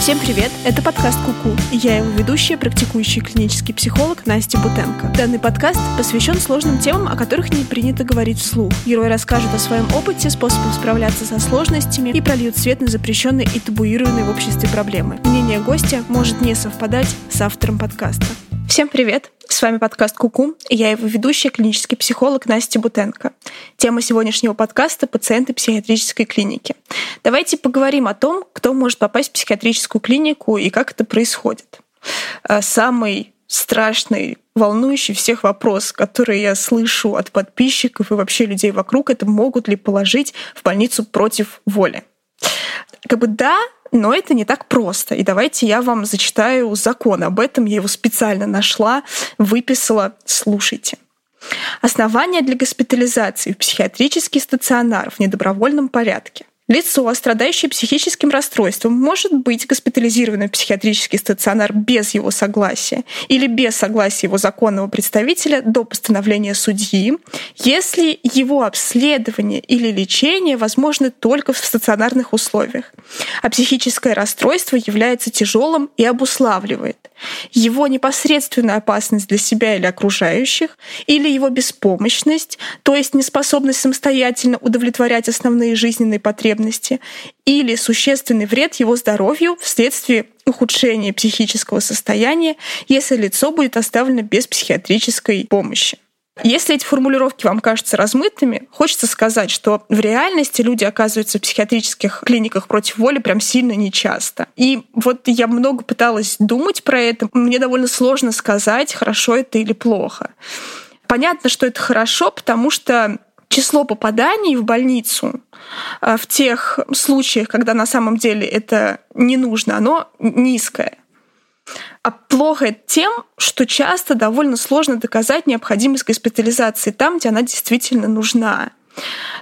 Всем привет! Это подкаст Куку, и я его ведущая, практикующий клинический психолог Настя Бутенко. Данный подкаст посвящен сложным темам, о которых не принято говорить вслух. Герои расскажут о своем опыте, способах справляться со сложностями и прольют свет на запрещенные и табуированные в обществе проблемы. Мнение гостя может не совпадать с автором подкаста. Всем привет! С вами подкаст Куку, и я его ведущая, клинический психолог Настя Бутенко. Тема сегодняшнего подкаста — пациенты психиатрической клиники. Давайте поговорим о том, кто может попасть в психиатрическую клинику и как это происходит. А, самый страшный, волнующий всех вопрос, который я слышу от подписчиков и вообще людей вокруг, это могут ли положить в больницу против воли. Как бы да, но это не так просто. И давайте я вам зачитаю закон об этом. Я его специально нашла, выписала. Слушайте. Основания для госпитализации в психиатрический стационар в недобровольном порядке. Лицо, страдающее психическим расстройством, может быть госпитализировано в психиатрический стационар без его согласия или без согласия его законного представителя до постановления судьи, если его обследование или лечение возможно только в стационарных условиях, а психическое расстройство является тяжелым и обуславливает его непосредственная опасность для себя или окружающих, или его беспомощность, то есть неспособность самостоятельно удовлетворять основные жизненные потребности или существенный вред его здоровью вследствие ухудшения психического состояния, если лицо будет оставлено без психиатрической помощи. Если эти формулировки вам кажутся размытыми, хочется сказать, что в реальности люди оказываются в психиатрических клиниках против воли прям сильно нечасто. И вот я много пыталась думать про это. Мне довольно сложно сказать, хорошо это или плохо. Понятно, что это хорошо, потому что число попаданий в больницу э, в тех случаях, когда на самом деле это не нужно, оно низкое. А плохо тем, что часто довольно сложно доказать необходимость госпитализации там, где она действительно нужна.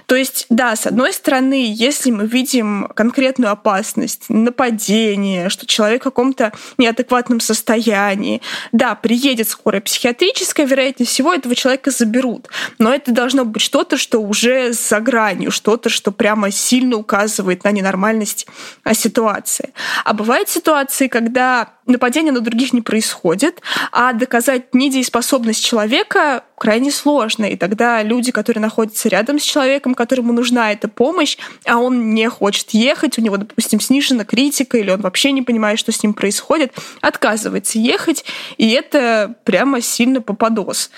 То есть, да, с одной стороны, если мы видим конкретную опасность, нападение, что человек в каком-то неадекватном состоянии, да, приедет скорая психиатрическая, вероятнее всего, этого человека заберут. Но это должно быть что-то, что уже за гранью, что-то, что прямо сильно указывает на ненормальность а, ситуации. А бывают ситуации, когда нападение на других не происходит, а доказать недееспособность человека крайне сложно. И тогда люди, которые находятся рядом с человеком, которому нужна эта помощь, а он не хочет ехать, у него, допустим, снижена критика, или он вообще не понимает, что с ним происходит, отказывается ехать, и это прямо сильно попадос.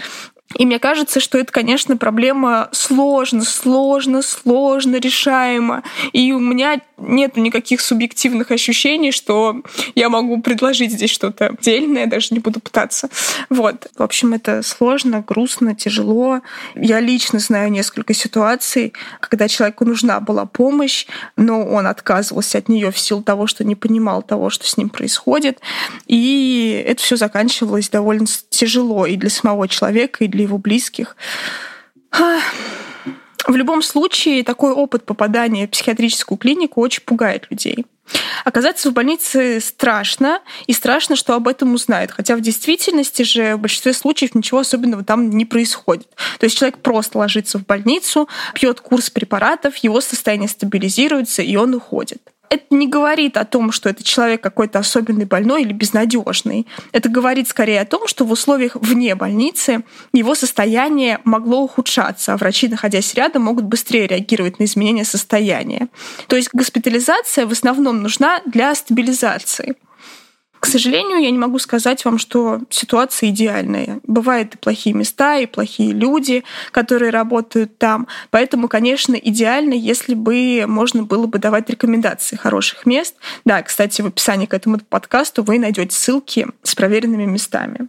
И мне кажется, что это, конечно, проблема сложно, сложно, сложно решаема. И у меня нет никаких субъективных ощущений, что я могу предложить здесь что-то отдельное, даже не буду пытаться. Вот. В общем, это сложно, грустно, тяжело. Я лично знаю несколько ситуаций, когда человеку нужна была помощь, но он отказывался от нее в силу того, что не понимал того, что с ним происходит. И это все заканчивалось довольно тяжело и для самого человека, и для его близких. В любом случае, такой опыт попадания в психиатрическую клинику очень пугает людей. Оказаться в больнице страшно, и страшно, что об этом узнают. Хотя в действительности же в большинстве случаев ничего особенного там не происходит. То есть человек просто ложится в больницу, пьет курс препаратов, его состояние стабилизируется, и он уходит это не говорит о том, что этот человек какой-то особенный больной или безнадежный. Это говорит скорее о том, что в условиях вне больницы его состояние могло ухудшаться, а врачи, находясь рядом, могут быстрее реагировать на изменения состояния. То есть госпитализация в основном нужна для стабилизации. К сожалению, я не могу сказать вам, что ситуация идеальная. Бывают и плохие места, и плохие люди, которые работают там. Поэтому, конечно, идеально, если бы можно было бы давать рекомендации хороших мест. Да, кстати, в описании к этому подкасту вы найдете ссылки с проверенными местами.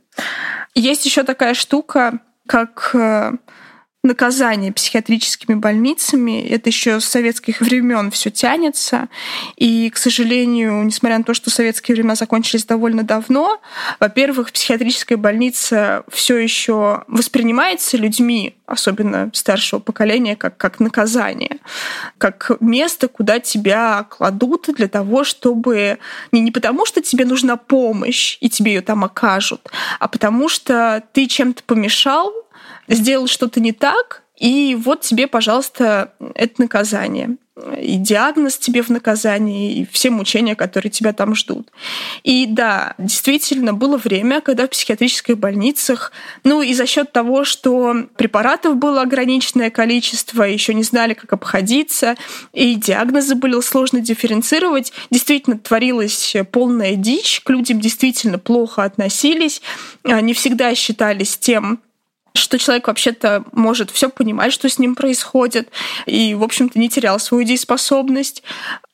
Есть еще такая штука, как э, наказание психиатрическими больницами. Это еще с советских времен все тянется. И, к сожалению, несмотря на то, что советские времена закончились довольно давно, во-первых, психиатрическая больница все еще воспринимается людьми, особенно старшего поколения, как, как наказание, как место, куда тебя кладут для того, чтобы не, не потому, что тебе нужна помощь, и тебе ее там окажут, а потому что ты чем-то помешал, сделал что-то не так, И вот тебе, пожалуйста, это наказание и диагноз тебе в наказании, и все мучения, которые тебя там ждут. И да, действительно, было время, когда в психиатрических больницах, ну и за счет того, что препаратов было ограниченное количество, еще не знали, как обходиться, и диагнозы было сложно дифференцировать, действительно творилась полная дичь, к людям действительно плохо относились, не всегда считались тем, что человек вообще-то может все понимать, что с ним происходит, и, в общем-то, не терял свою дееспособность.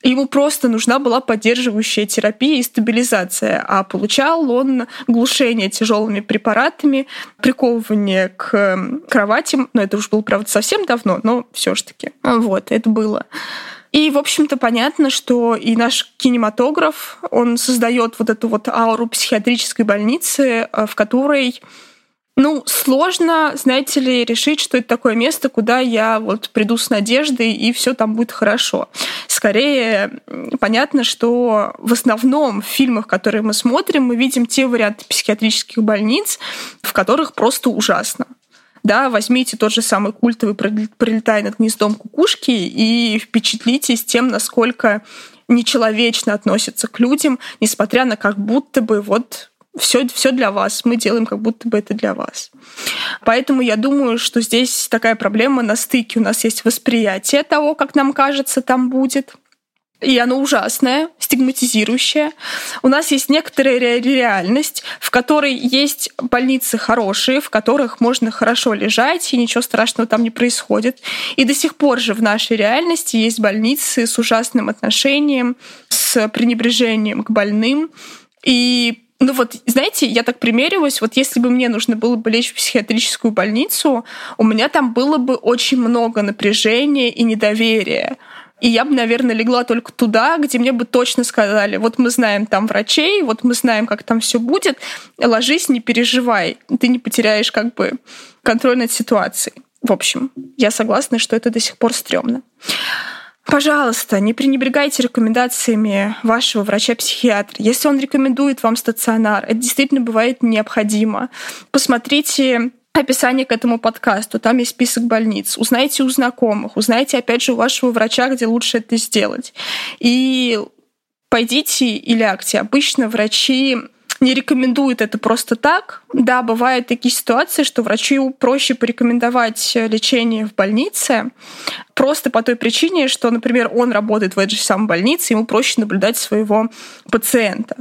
Ему просто нужна была поддерживающая терапия и стабилизация, а получал он глушение тяжелыми препаратами, приковывание к кровати, но это уж было, правда, совсем давно, но все ж таки. Вот, это было. И, в общем-то, понятно, что и наш кинематограф, он создает вот эту вот ауру психиатрической больницы, в которой ну, сложно, знаете ли, решить, что это такое место, куда я вот приду с надеждой, и все там будет хорошо. Скорее, понятно, что в основном в фильмах, которые мы смотрим, мы видим те варианты психиатрических больниц, в которых просто ужасно. Да, возьмите тот же самый культовый «Пролетай над гнездом кукушки» и впечатлитесь тем, насколько нечеловечно относятся к людям, несмотря на как будто бы вот все, все для вас. Мы делаем, как будто бы это для вас. Поэтому я думаю, что здесь такая проблема на стыке. У нас есть восприятие того, как нам кажется, там будет. И оно ужасное, стигматизирующее. У нас есть некоторая реальность, в которой есть больницы хорошие, в которых можно хорошо лежать, и ничего страшного там не происходит. И до сих пор же в нашей реальности есть больницы с ужасным отношением, с пренебрежением к больным. И ну вот, знаете, я так примериваюсь, вот если бы мне нужно было бы лечь в психиатрическую больницу, у меня там было бы очень много напряжения и недоверия. И я бы, наверное, легла только туда, где мне бы точно сказали, вот мы знаем там врачей, вот мы знаем, как там все будет, ложись, не переживай, ты не потеряешь как бы контроль над ситуацией. В общем, я согласна, что это до сих пор стрёмно. Пожалуйста, не пренебрегайте рекомендациями вашего врача-психиатра. Если он рекомендует вам стационар, это действительно бывает необходимо. Посмотрите описание к этому подкасту, там есть список больниц. Узнайте у знакомых, узнайте, опять же, у вашего врача, где лучше это сделать. И пойдите и лягте. Обычно врачи не рекомендует это просто так. Да, бывают такие ситуации, что врачу проще порекомендовать лечение в больнице, просто по той причине, что, например, он работает в этой же самой больнице, ему проще наблюдать своего пациента.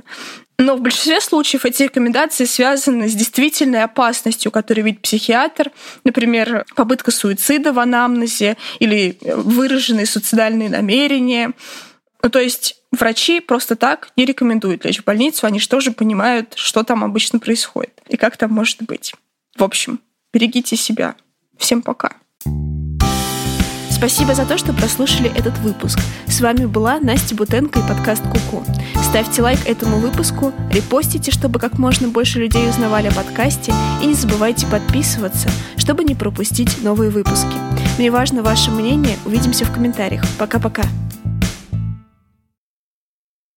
Но в большинстве случаев эти рекомендации связаны с действительной опасностью, которую видит психиатр, например, попытка суицида в анамнезе или выраженные суицидальные намерения. Ну, то есть врачи просто так не рекомендуют лечь в больницу, они же тоже понимают, что там обычно происходит и как там может быть. В общем, берегите себя. Всем пока. Спасибо за то, что прослушали этот выпуск. С вами была Настя Бутенко и подкаст Куку. Ставьте лайк этому выпуску, репостите, чтобы как можно больше людей узнавали о подкасте, и не забывайте подписываться, чтобы не пропустить новые выпуски. Мне важно ваше мнение. Увидимся в комментариях. Пока-пока.